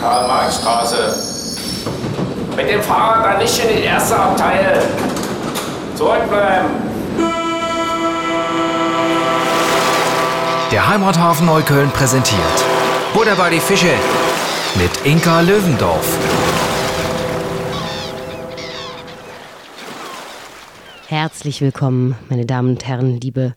Karl-Marx-Straße. Mit dem Fahrrad dann nicht in die erste Abteil. Zurückbleiben. Der Heimathafen Neukölln präsentiert Butter bei die Fische mit Inka Löwendorf. Herzlich willkommen, meine Damen und Herren, liebe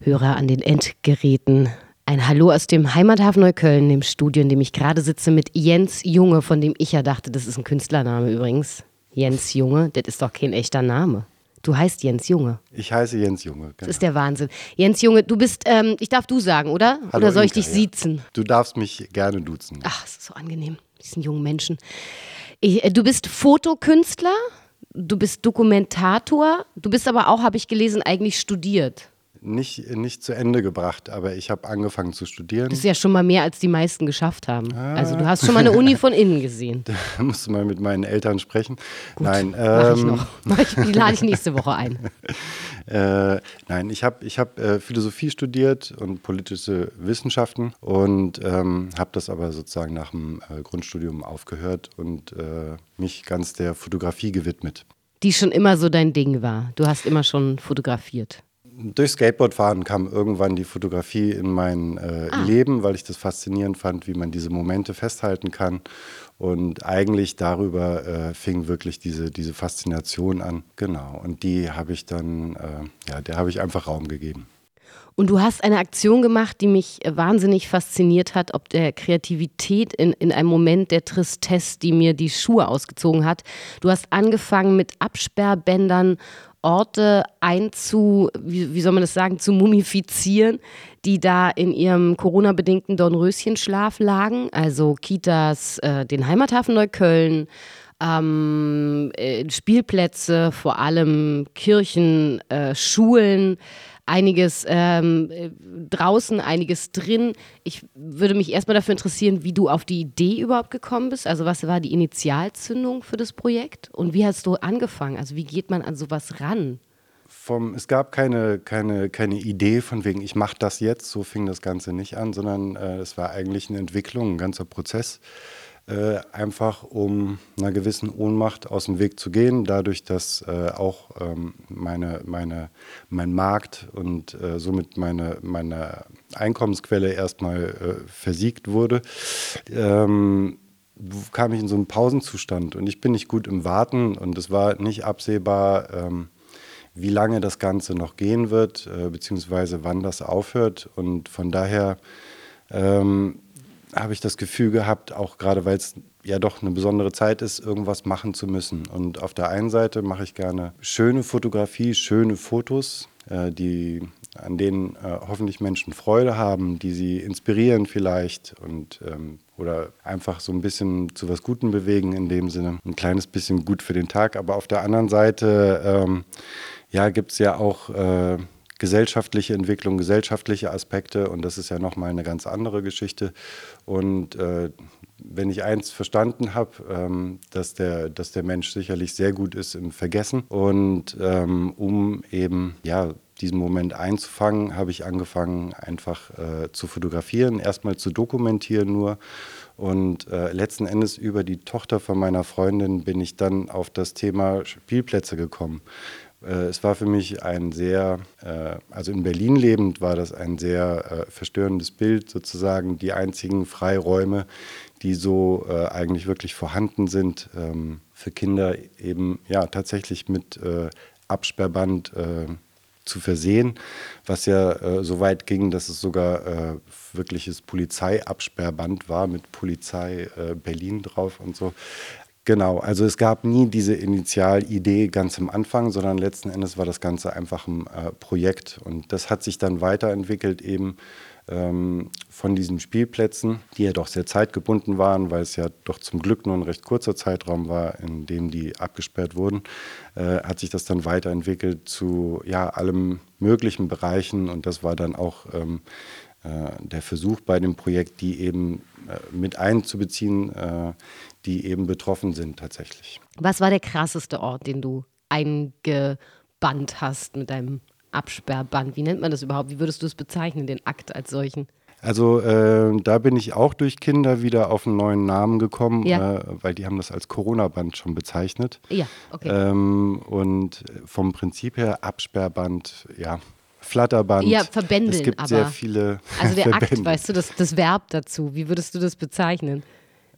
Hörer an den Endgeräten. Ein Hallo aus dem Heimathafen Neukölln, dem Studio, in dem ich gerade sitze, mit Jens Junge, von dem ich ja dachte, das ist ein Künstlername übrigens. Jens Junge, das ist doch kein echter Name. Du heißt Jens Junge. Ich heiße Jens Junge. Genau. Das ist der Wahnsinn. Jens Junge, du bist, ähm, ich darf du sagen, oder? Hallo oder soll ich Inka, dich ja. siezen? Du darfst mich gerne duzen. Ach, es ist so angenehm, diesen jungen Menschen. Ich, äh, du bist Fotokünstler, du bist Dokumentator, du bist aber auch, habe ich gelesen, eigentlich studiert. Nicht, nicht zu Ende gebracht, aber ich habe angefangen zu studieren. Das ist ja schon mal mehr, als die meisten geschafft haben. Also du hast schon mal eine Uni von innen gesehen. Da musst du mal mit meinen Eltern sprechen. Gut, Nein, mach ich ähm, noch. Die lade ich nächste Woche ein. Äh, nein, ich habe ich hab, äh, Philosophie studiert und politische Wissenschaften und ähm, habe das aber sozusagen nach dem äh, Grundstudium aufgehört und äh, mich ganz der Fotografie gewidmet. Die schon immer so dein Ding war. Du hast immer schon fotografiert. Durch Skateboardfahren kam irgendwann die Fotografie in mein äh, Leben, weil ich das faszinierend fand, wie man diese Momente festhalten kann. Und eigentlich darüber äh, fing wirklich diese, diese Faszination an. Genau. Und die habe ich dann, äh, ja, der habe ich einfach Raum gegeben. Und du hast eine Aktion gemacht, die mich äh, wahnsinnig fasziniert hat, ob der Kreativität in, in einem Moment der Tristesse, die mir die Schuhe ausgezogen hat. Du hast angefangen mit Absperrbändern Orte einzu, wie, wie soll man das sagen, zu mumifizieren, die da in ihrem Corona-bedingten Dornröschenschlaf lagen. Also Kitas, äh, den Heimathafen Neukölln, ähm, äh, Spielplätze, vor allem Kirchen, äh, Schulen, einiges ähm, äh, draußen, einiges drin. Ich würde mich erstmal dafür interessieren, wie du auf die Idee überhaupt gekommen bist. Also was war die Initialzündung für das Projekt und wie hast du angefangen? Also wie geht man an sowas ran? Vom, es gab keine, keine, keine Idee von wegen, ich mache das jetzt, so fing das Ganze nicht an, sondern äh, es war eigentlich eine Entwicklung, ein ganzer Prozess. Äh, einfach um einer gewissen Ohnmacht aus dem Weg zu gehen, dadurch, dass äh, auch ähm, meine, meine, mein Markt und äh, somit meine, meine Einkommensquelle erstmal äh, versiegt wurde, ähm, kam ich in so einen Pausenzustand. Und ich bin nicht gut im Warten und es war nicht absehbar, ähm, wie lange das Ganze noch gehen wird, äh, beziehungsweise wann das aufhört. Und von daher ähm, habe ich das Gefühl gehabt, auch gerade weil es ja doch eine besondere Zeit ist, irgendwas machen zu müssen. Und auf der einen Seite mache ich gerne schöne Fotografie, schöne Fotos, äh, die, an denen äh, hoffentlich Menschen Freude haben, die sie inspirieren vielleicht und ähm, oder einfach so ein bisschen zu was Gutem bewegen in dem Sinne. Ein kleines bisschen gut für den Tag. Aber auf der anderen Seite ähm, ja, gibt es ja auch äh, gesellschaftliche Entwicklung, gesellschaftliche Aspekte und das ist ja nochmal eine ganz andere Geschichte. Und äh, wenn ich eins verstanden habe, ähm, dass, der, dass der Mensch sicherlich sehr gut ist im Vergessen und ähm, um eben ja diesen Moment einzufangen, habe ich angefangen einfach äh, zu fotografieren, erstmal zu dokumentieren nur und äh, letzten Endes über die Tochter von meiner Freundin bin ich dann auf das Thema Spielplätze gekommen. Äh, Es war für mich ein sehr, äh, also in Berlin lebend war das ein sehr äh, verstörendes Bild, sozusagen die einzigen Freiräume, die so eigentlich wirklich vorhanden sind, ähm, für Kinder eben ja tatsächlich mit Absperrband zu versehen, was ja so weit ging, dass es sogar wirkliches Polizeiabsperrband war mit Polizei Berlin drauf und so. Genau, also es gab nie diese Initialidee ganz am Anfang, sondern letzten Endes war das Ganze einfach ein äh, Projekt. Und das hat sich dann weiterentwickelt eben ähm, von diesen Spielplätzen, die ja doch sehr zeitgebunden waren, weil es ja doch zum Glück nur ein recht kurzer Zeitraum war, in dem die abgesperrt wurden, äh, hat sich das dann weiterentwickelt zu ja, allem möglichen Bereichen. Und das war dann auch ähm, äh, der Versuch bei dem Projekt, die eben mit einzubeziehen, äh, die eben betroffen sind tatsächlich. Was war der krasseste Ort, den du eingebannt hast mit deinem Absperrband? Wie nennt man das überhaupt? Wie würdest du es bezeichnen, den Akt als solchen? Also äh, da bin ich auch durch Kinder wieder auf einen neuen Namen gekommen, Ja. äh, weil die haben das als Corona-Band schon bezeichnet. Ja, okay. Ähm, und vom Prinzip her Absperrband, ja, Flatterband. Ja, verbändeln, Es gibt aber- sehr viele Also der Akt, weißt du, das, das Verb dazu. Wie würdest du das bezeichnen?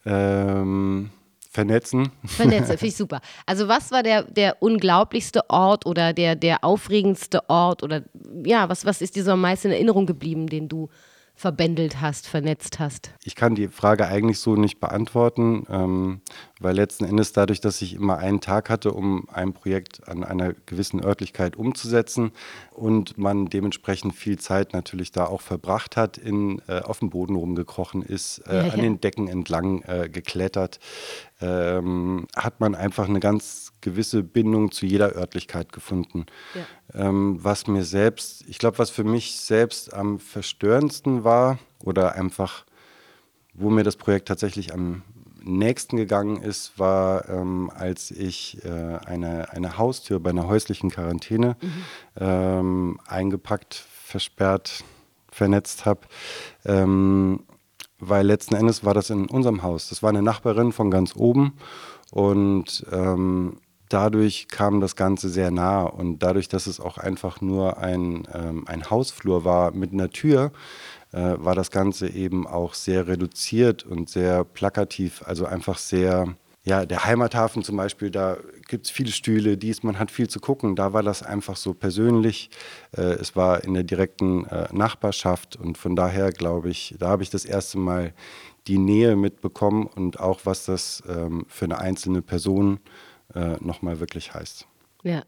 Ähm, vernetzen. Vernetze, finde ich super. Also was war der, der unglaublichste Ort oder der, der aufregendste Ort oder ja, was, was ist dir so am meisten in Erinnerung geblieben, den du verbändelt hast, vernetzt hast? Ich kann die Frage eigentlich so nicht beantworten, ähm, weil letzten Endes dadurch, dass ich immer einen Tag hatte, um ein Projekt an einer gewissen Örtlichkeit umzusetzen und man dementsprechend viel Zeit natürlich da auch verbracht hat, in, äh, auf dem Boden rumgekrochen ist, äh, Ja, ja. an den Decken entlang äh, geklettert, ähm, hat man einfach eine ganz gewisse Bindung zu jeder Örtlichkeit gefunden. Ähm, was mir selbst, ich glaube, was für mich selbst am verstörendsten war oder einfach, wo mir das Projekt tatsächlich am nächsten gegangen ist, war, ähm, als ich äh, eine, eine Haustür bei einer häuslichen Quarantäne ähm, eingepackt, versperrt, vernetzt habe. Ähm, weil letzten Endes war das in unserem Haus. Das war eine Nachbarin von ganz oben und ähm, dadurch kam das Ganze sehr nah und dadurch, dass es auch einfach nur ein, ähm, ein Hausflur war mit einer Tür, äh, war das Ganze eben auch sehr reduziert und sehr plakativ, also einfach sehr, ja, der Heimathafen zum Beispiel, da gibt es viele Stühle, dies, man hat viel zu gucken. Da war das einfach so persönlich. Äh, es war in der direkten äh, Nachbarschaft und von daher glaube ich, da habe ich das erste Mal die Nähe mitbekommen und auch was das ähm, für eine einzelne Person äh, nochmal wirklich heißt. Ja.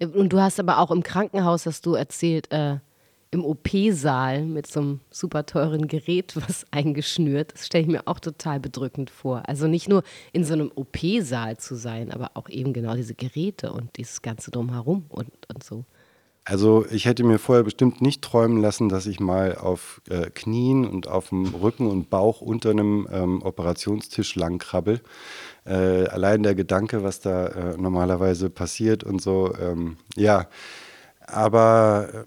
Und du hast aber auch im Krankenhaus, hast du erzählt, äh, im OP-Saal mit so einem super teuren Gerät was eingeschnürt. Das stelle ich mir auch total bedrückend vor. Also nicht nur in so einem OP-Saal zu sein, aber auch eben genau diese Geräte und dieses Ganze drumherum und, und so. Also ich hätte mir vorher bestimmt nicht träumen lassen, dass ich mal auf äh, Knien und auf dem Rücken und Bauch unter einem ähm, Operationstisch lang krabbel. Äh, allein der Gedanke, was da äh, normalerweise passiert und so, ähm, ja. Aber äh,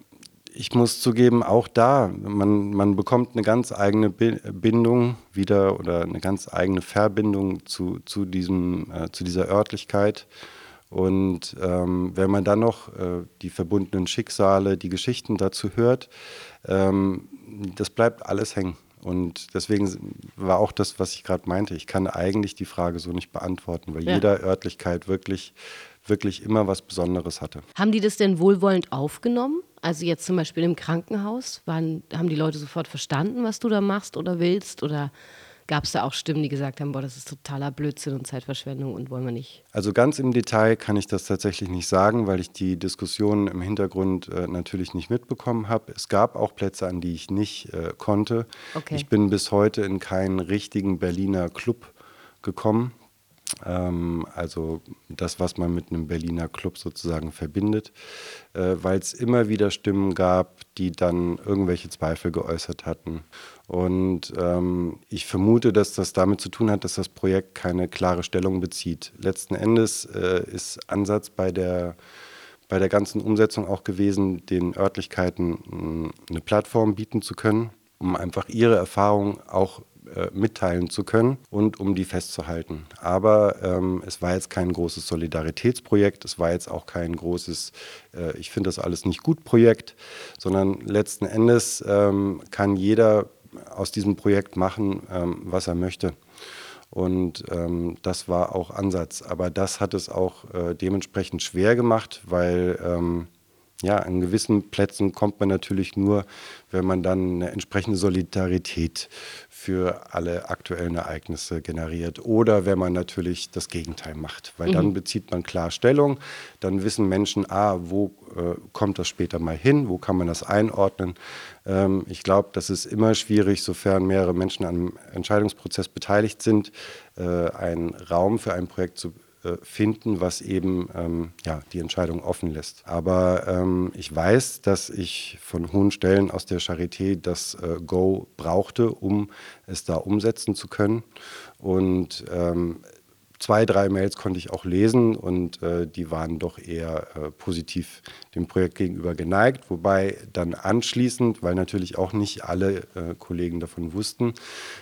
ich muss zugeben, auch da, man, man bekommt eine ganz eigene Bi- Bindung wieder oder eine ganz eigene Verbindung zu, zu, diesem, äh, zu dieser Örtlichkeit. Und ähm, wenn man dann noch äh, die verbundenen Schicksale, die Geschichten dazu hört, ähm, das bleibt alles hängen. Und deswegen war auch das, was ich gerade meinte, ich kann eigentlich die Frage so nicht beantworten, weil Ja. jeder Örtlichkeit wirklich, wirklich immer was Besonderes hatte. Haben die das denn wohlwollend aufgenommen? Also jetzt zum Beispiel im Krankenhaus, waren, haben die Leute sofort verstanden, was du da machst oder willst? Oder gab es da auch Stimmen, die gesagt haben, boah, das ist totaler Blödsinn und Zeitverschwendung und wollen wir nicht? Also ganz im Detail kann ich das tatsächlich nicht sagen, weil ich die Diskussionen im Hintergrund äh, natürlich nicht mitbekommen habe. Es gab auch Plätze, an die ich nicht äh, konnte. Okay. Ich bin bis heute in keinen richtigen Berliner Club gekommen. Ähm, also das, was man mit einem Berliner Club sozusagen verbindet, äh, weil es immer wieder Stimmen gab, die dann irgendwelche Zweifel geäußert hatten. Und ähm, ich vermute, dass das damit zu tun hat, dass das Projekt keine klare Stellung bezieht. Letzten Endes äh, ist Ansatz bei der, bei der ganzen Umsetzung auch gewesen, den Örtlichkeiten mh, eine Plattform bieten zu können, um einfach ihre Erfahrungen auch äh, mitteilen zu können und um die festzuhalten. Aber ähm, es war jetzt kein großes Solidaritätsprojekt, es war jetzt auch kein großes, äh, ich finde das alles nicht gut Projekt, sondern letzten Endes ähm, kann jeder aus diesem Projekt machen, ähm, was er möchte. Und ähm, das war auch Ansatz. Aber das hat es auch äh, dementsprechend schwer gemacht, weil ähm, ja, an gewissen Plätzen kommt man natürlich nur, wenn man dann eine entsprechende Solidarität für alle aktuellen Ereignisse generiert. Oder wenn man natürlich das Gegenteil macht, weil dann bezieht man klar Stellung. Dann wissen Menschen, ah, wo äh, kommt das später mal hin, wo kann man das einordnen. Ähm, ich glaube, das ist immer schwierig, sofern mehrere Menschen einem Entscheidungsprozess beteiligt sind, äh, einen Raum für ein Projekt zu finden, was eben ähm, ja, die Entscheidung offen lässt. Aber ähm, ich weiß, dass ich von hohen Stellen aus der Charité das äh, Go brauchte, um es da umsetzen zu können. Und ähm, zwei, drei Mails konnte ich auch lesen und äh, die waren doch eher äh, positiv dem Projekt gegenüber geneigt. Wobei dann anschließend, weil natürlich auch nicht alle äh, Kollegen davon wussten,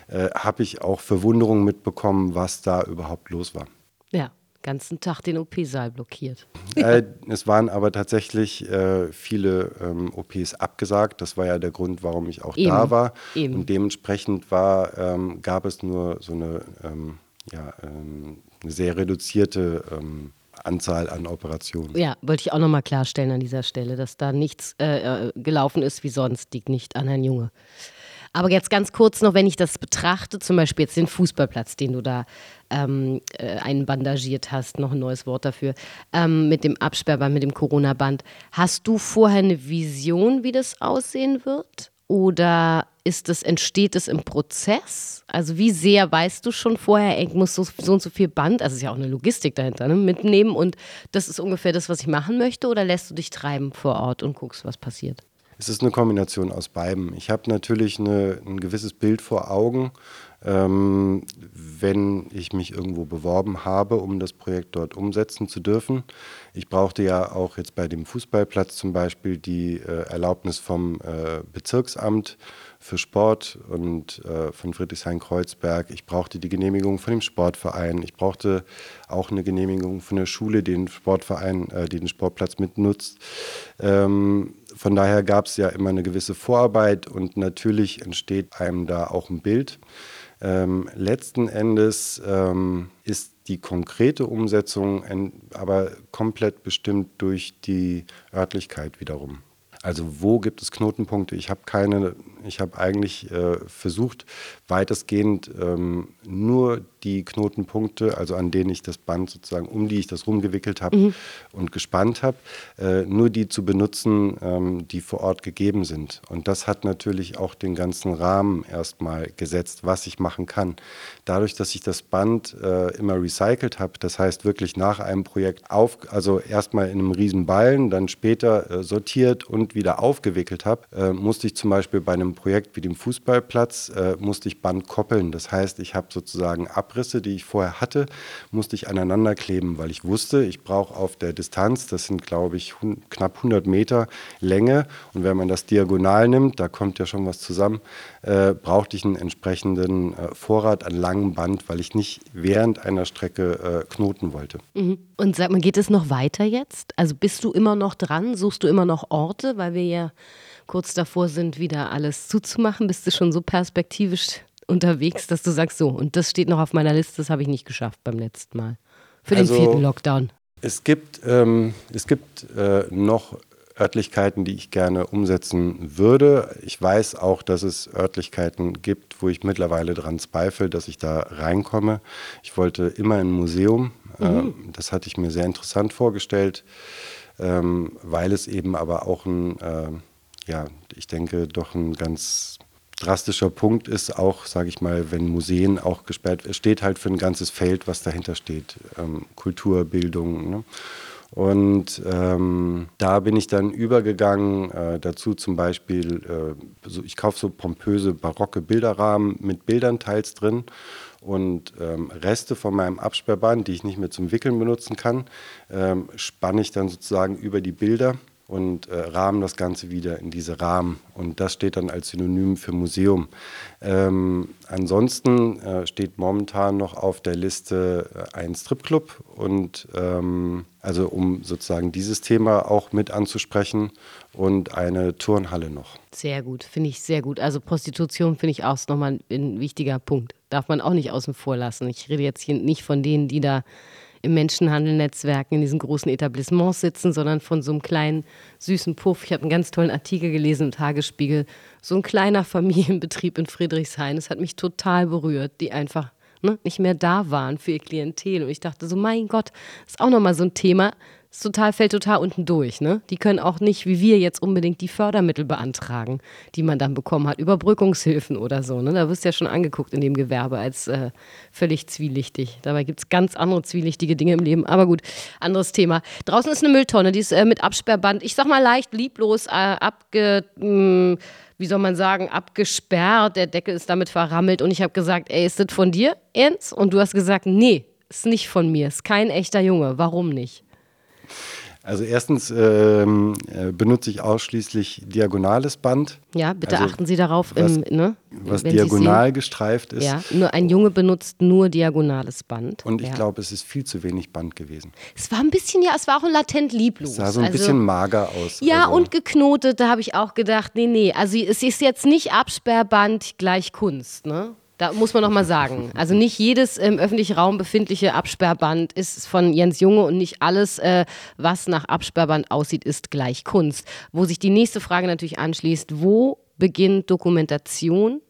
äh, habe ich auch Verwunderung mitbekommen, was da überhaupt los war. Ja, ganzen Tag den OP-Saal blockiert. Äh, es waren aber tatsächlich äh, viele ähm, OPs abgesagt. Das war ja der Grund, warum ich auch Eben. da war. Eben. Und dementsprechend war, ähm, gab es nur so eine, ähm, ja, ähm, eine sehr reduzierte ähm, Anzahl an Operationen. Ja, wollte ich auch nochmal klarstellen an dieser Stelle, dass da nichts äh, äh, gelaufen ist wie sonst, liegt nicht an Herrn Junge. Aber jetzt ganz kurz noch, wenn ich das betrachte, zum Beispiel jetzt den Fußballplatz, den du da ähm, äh, einbandagiert hast, noch ein neues Wort dafür, ähm, mit dem Absperrband, mit dem Corona-Band. Hast du vorher eine Vision, wie das aussehen wird? Oder ist es, entsteht es im Prozess? Also wie sehr weißt du schon vorher, ich muss so, so und so viel Band, also ist ja auch eine Logistik dahinter, ne, mitnehmen und das ist ungefähr das, was ich machen möchte? Oder lässt du dich treiben vor Ort und guckst, was passiert? Es ist eine Kombination aus beidem. Ich habe natürlich eine, ein gewisses Bild vor Augen, ähm, wenn ich mich irgendwo beworben habe, um das Projekt dort umsetzen zu dürfen. Ich brauchte ja auch jetzt bei dem Fußballplatz zum Beispiel die äh, Erlaubnis vom äh, Bezirksamt für Sport und äh, von Friedrichshain-Kreuzberg. Ich brauchte die Genehmigung von dem Sportverein. Ich brauchte auch eine Genehmigung von der Schule, die den Sportverein, äh, die den Sportplatz mitnutzt. Ähm, von daher gab es ja immer eine gewisse Vorarbeit und natürlich entsteht einem da auch ein Bild. Ähm, letzten Endes ähm, ist die konkrete Umsetzung aber komplett bestimmt durch die Örtlichkeit wiederum. Also wo gibt es Knotenpunkte? Ich habe keine, ich habe eigentlich äh, versucht, weitestgehend ähm, nur die Knotenpunkte, also an denen ich das Band sozusagen, um die ich das rumgewickelt habe und gespannt habe, äh, nur die zu benutzen, ähm, die vor Ort gegeben sind. Und das hat natürlich auch den ganzen Rahmen erstmal gesetzt, was ich machen kann. Dadurch, dass ich das Band äh, immer recycelt habe, das heißt wirklich nach einem Projekt auf, also erstmal in einem riesen Ballen, dann später äh, sortiert und wieder aufgewickelt habe, äh, musste ich zum Beispiel bei einem Projekt wie dem Fußballplatz, äh, musste ich Band koppeln. Das heißt, ich habe sozusagen Abrisse, die ich vorher hatte, musste ich aneinander kleben, weil ich wusste, ich brauche auf der Distanz, das sind glaube ich knapp 100 Meter Länge und wenn man das diagonal nimmt, da kommt ja schon was zusammen, äh, brauchte ich einen entsprechenden äh, Vorrat an langem Band, weil ich nicht während einer Strecke äh, knoten wollte. Mhm. Und sag mal, geht es noch weiter jetzt? Also bist du immer noch dran? Suchst du immer noch Orte, weil wir ja kurz davor sind, wieder alles zuzumachen? Bist du schon so perspektivisch unterwegs, dass du sagst, so, und das steht noch auf meiner Liste, das habe ich nicht geschafft beim letzten Mal. Für Also- den vierten Lockdown. Es gibt, ähm, es gibt äh, noch Örtlichkeiten, die ich gerne umsetzen würde. Ich weiß auch, dass es Örtlichkeiten gibt, wo ich mittlerweile daran zweifle, dass ich da reinkomme. Ich wollte immer in ein Museum. Ähm, das hatte ich mir sehr interessant vorgestellt, ähm, weil es eben aber auch ein, äh, ja, ich denke, doch ein ganz drastischer Punkt ist auch, sage ich mal, wenn Museen auch gesperrt, es steht halt für ein ganzes Feld, was dahinter steht, ähm, Kultur, Bildung. Ne? Und ähm, da bin ich dann übergegangen, äh, dazu zum Beispiel, äh, so, ich kaufe so pompöse barocke Bilderrahmen mit Bildern teils drin und ähm, Reste von meinem Absperrband, die ich nicht mehr zum Wickeln benutzen kann, ähm, spanne ich dann sozusagen über die Bilder und äh, rahmen das Ganze wieder in diese Rahmen. Und das steht dann als Synonym für Museum. Ähm, ansonsten äh, steht momentan noch auf der Liste äh, ein Stripclub und ähm, also um sozusagen dieses Thema auch mit anzusprechen und eine Turnhalle noch. Sehr gut, finde ich sehr gut. Also Prostitution finde ich auch nochmal ein wichtiger Punkt. Darf man auch nicht außen vor lassen. Ich rede jetzt hier nicht von denen, die da im Menschenhandelnetzwerken in diesen großen Etablissements sitzen, sondern von so einem kleinen süßen Puff. Ich habe einen ganz tollen Artikel gelesen im Tagesspiegel. So ein kleiner Familienbetrieb in Friedrichshain. Das hat mich total berührt, die einfach ne, nicht mehr da waren für ihr Klientel. Und ich dachte so, mein Gott, ist auch nochmal so ein Thema. Das total, fällt total unten durch. Ne? Die können auch nicht, wie wir jetzt unbedingt die Fördermittel beantragen, die man dann bekommen hat, Überbrückungshilfen oder so. Ne? Da wirst du ja schon angeguckt in dem Gewerbe als äh, völlig zwielichtig. Dabei gibt es ganz andere zwielichtige Dinge im Leben. Aber gut, anderes Thema. Draußen ist eine Mülltonne, die ist äh, mit Absperrband, ich sag mal leicht lieblos äh, abge. Mh, wie soll man sagen, abgesperrt, der Deckel ist damit verrammelt und ich habe gesagt, ey, ist das von dir, Ernst? Und du hast gesagt, nee, ist nicht von mir, ist kein echter Junge. Warum nicht? Also erstens ähm, äh, benutze ich ausschließlich diagonales Band. Ja, bitte Also achten Sie darauf, was- im, ne? Was diagonal gestreift ist. Ja, nur ein Junge benutzt nur diagonales Band. Und ich ja. glaube, es ist viel zu wenig Band gewesen. Es war ein bisschen, ja, es war auch ein latent lieblos. Es sah so ein also, bisschen mager aus. Ja, also, und geknotet, da habe ich auch gedacht, nee, nee, also es ist jetzt nicht Absperrband gleich Kunst, ne? Da muss man noch mal sagen. Also nicht jedes im öffentlichen Raum befindliche Absperrband ist von Jens Junge und nicht alles, äh, was nach Absperrband aussieht, ist gleich Kunst. Wo sich die nächste Frage natürlich anschließt, wo beginnt Dokumentation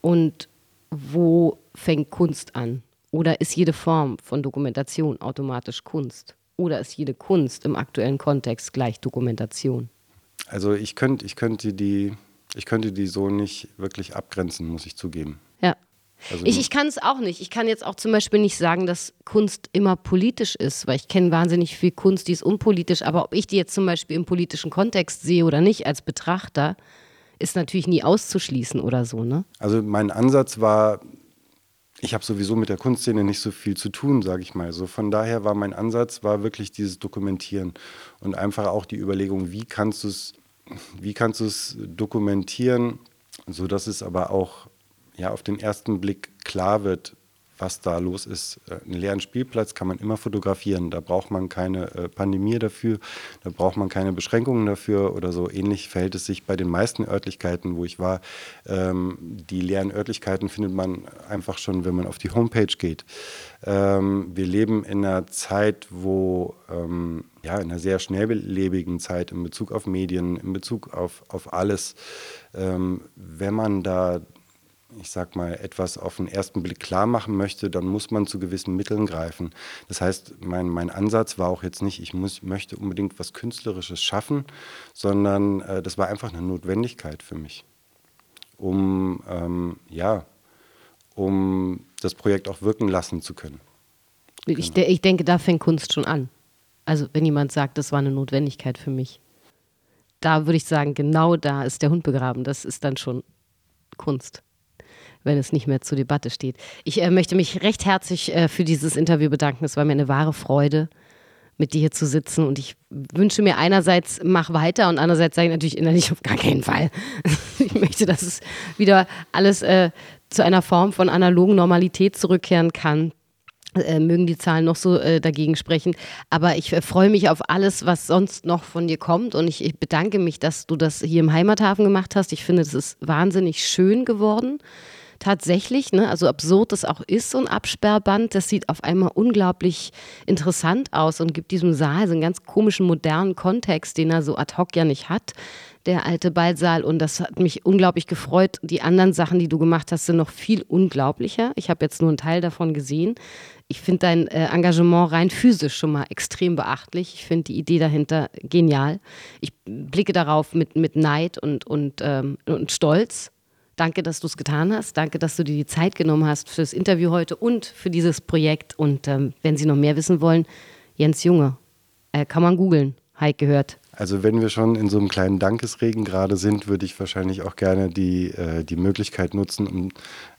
und wo fängt Kunst an? Oder ist jede Form von Dokumentation automatisch Kunst? Oder ist jede Kunst im aktuellen Kontext gleich Dokumentation? also ich, könnt, ich, könnte die, ich könnte die so nicht wirklich abgrenzen, muss ich zugeben. Also Ich, ich kann es auch nicht. Ich kann jetzt auch zum Beispiel nicht sagen, dass Kunst immer politisch ist, weil ich kenne wahnsinnig viel Kunst, die ist unpolitisch. Aber ob ich die jetzt zum Beispiel im politischen Kontext sehe oder nicht als Betrachter, ist natürlich nie auszuschließen oder so, ne? Also mein Ansatz war, ich habe sowieso mit der Kunstszene nicht so viel zu tun, sage ich mal. So von daher war mein Ansatz war wirklich dieses Dokumentieren und einfach auch die Überlegung, wie kannst du es, wie kannst du es dokumentieren, so dass es aber auch ja auf den ersten Blick klar wird, was da los ist. Äh, Einen leeren Spielplatz kann man immer fotografieren. Da braucht man keine äh, Pandemie dafür, da braucht man keine Beschränkungen dafür oder so. Ähnlich verhält es sich bei den meisten Örtlichkeiten, wo ich war. Ähm, die leeren Örtlichkeiten findet man einfach schon, wenn man auf die Homepage geht. Ähm, wir leben in einer Zeit, wo, ähm, ja, in einer sehr schnelllebigen Zeit in Bezug auf Medien, in Bezug auf, auf alles. Ähm, wenn man da ich sag mal, etwas auf den ersten Blick klar machen möchte, dann muss man zu gewissen Mitteln greifen. Das heißt, mein, mein Ansatz war auch jetzt nicht, ich muss, möchte unbedingt was Künstlerisches schaffen, sondern äh, das war einfach eine Notwendigkeit für mich, um, ähm, ja, um das Projekt auch wirken lassen zu können. Ich, de ich denke, da fängt Kunst schon an. Also wenn jemand sagt, das war eine Notwendigkeit für mich. Da würde ich sagen, genau da ist der Hund begraben. Das ist dann schon Kunst, wenn es nicht mehr zur Debatte steht. Ich äh, möchte mich recht herzlich äh, für dieses Interview bedanken. Es war mir eine wahre Freude, mit dir hier zu sitzen. Und ich wünsche mir einerseits, mach weiter und andererseits sage ich natürlich innerlich auf gar keinen Fall. ich möchte, dass es wieder alles äh, zu einer Form von analogen Normalität zurückkehren kann äh, mögen die Zahlen noch so äh, dagegen sprechen. Aber ich äh, freue mich auf alles, was sonst noch von dir kommt. Und ich, ich bedanke mich, dass du das hier im Heimathafen gemacht hast. Ich finde, es ist wahnsinnig schön geworden. Tatsächlich, ne? also absurd das auch ist, so ein Absperrband, das sieht auf einmal unglaublich interessant aus und gibt diesem Saal so einen ganz komischen, modernen Kontext, den er so ad hoc ja nicht hat der alte Ballsaal und das hat mich unglaublich gefreut. Die anderen Sachen, die du gemacht hast, sind noch viel unglaublicher. Ich habe jetzt nur einen Teil davon gesehen. Ich finde dein äh, Engagement rein physisch schon mal extrem beachtlich. Ich finde die Idee dahinter genial. Ich blicke darauf mit, mit Neid und, und, ähm, und Stolz. Danke, dass du es getan hast. Danke, dass du dir die Zeit genommen hast für das Interview heute und für dieses Projekt. Und ähm, wenn Sie noch mehr wissen wollen, Jens Junge, äh, kann man googeln. Heike gehört. Also wenn wir schon in so einem kleinen Dankesregen gerade sind, würde ich wahrscheinlich auch gerne die, äh, die Möglichkeit nutzen, um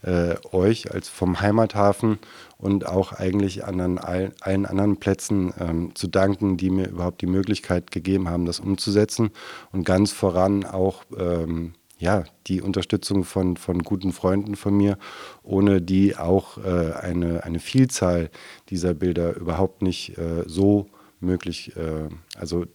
äh, euch als vom Heimathafen und auch eigentlich an allen, allen anderen Plätzen ähm, zu danken, die mir überhaupt die Möglichkeit gegeben haben, das umzusetzen. Und ganz voran auch ähm, ja, die Unterstützung von, von guten Freunden von mir, ohne die auch äh, eine, eine Vielzahl dieser Bilder überhaupt nicht äh, so möglich, äh, also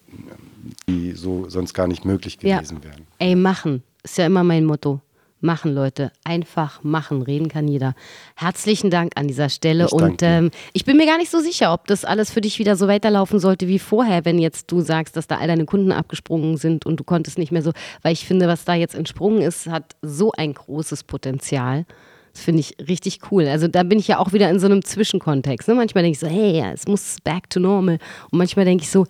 die so sonst gar nicht möglich gewesen ja. wären. Ey, machen ist ja immer mein Motto. Machen, Leute. Einfach machen. Reden kann jeder. Herzlichen Dank an dieser Stelle. Ich und ähm, ich bin mir gar nicht so sicher, ob das alles für dich wieder so weiterlaufen sollte wie vorher, wenn jetzt du sagst, dass da all deine Kunden abgesprungen sind und du konntest nicht mehr so. Weil ich finde, was da jetzt entsprungen ist, hat so ein großes Potenzial. Das finde ich richtig cool. Also da bin ich ja auch wieder in so einem Zwischenkontext. Ne? Manchmal denke ich so, hey, es muss back to normal. Und manchmal denke ich so,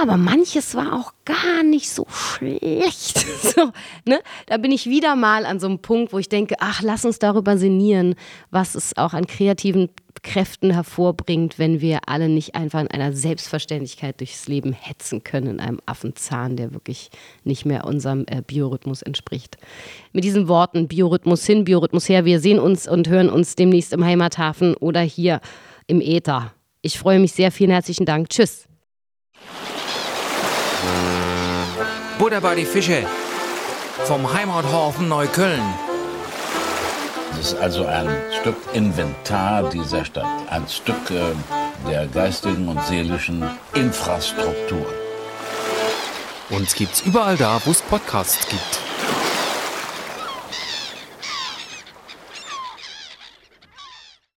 aber manches war auch gar nicht so schlecht. So, ne? Da bin ich wieder mal an so einem Punkt, wo ich denke, ach, lass uns darüber sinnieren, was es auch an kreativen Kräften hervorbringt, wenn wir alle nicht einfach in einer Selbstverständlichkeit durchs Leben hetzen können, in einem Affenzahn, der wirklich nicht mehr unserem äh, Biorhythmus entspricht. Mit diesen Worten, Biorhythmus hin, Biorhythmus her, wir sehen uns und hören uns demnächst im Heimathafen oder hier im Äther. Ich freue mich sehr. Vielen herzlichen Dank. Tschüss. Buddha bei die Fische vom Heimathafen Neukölln. Das ist also ein Stück Inventar dieser Stadt, ein Stück äh, der geistigen und seelischen Infrastruktur. Uns gibt's überall da, wo es Podcasts gibt.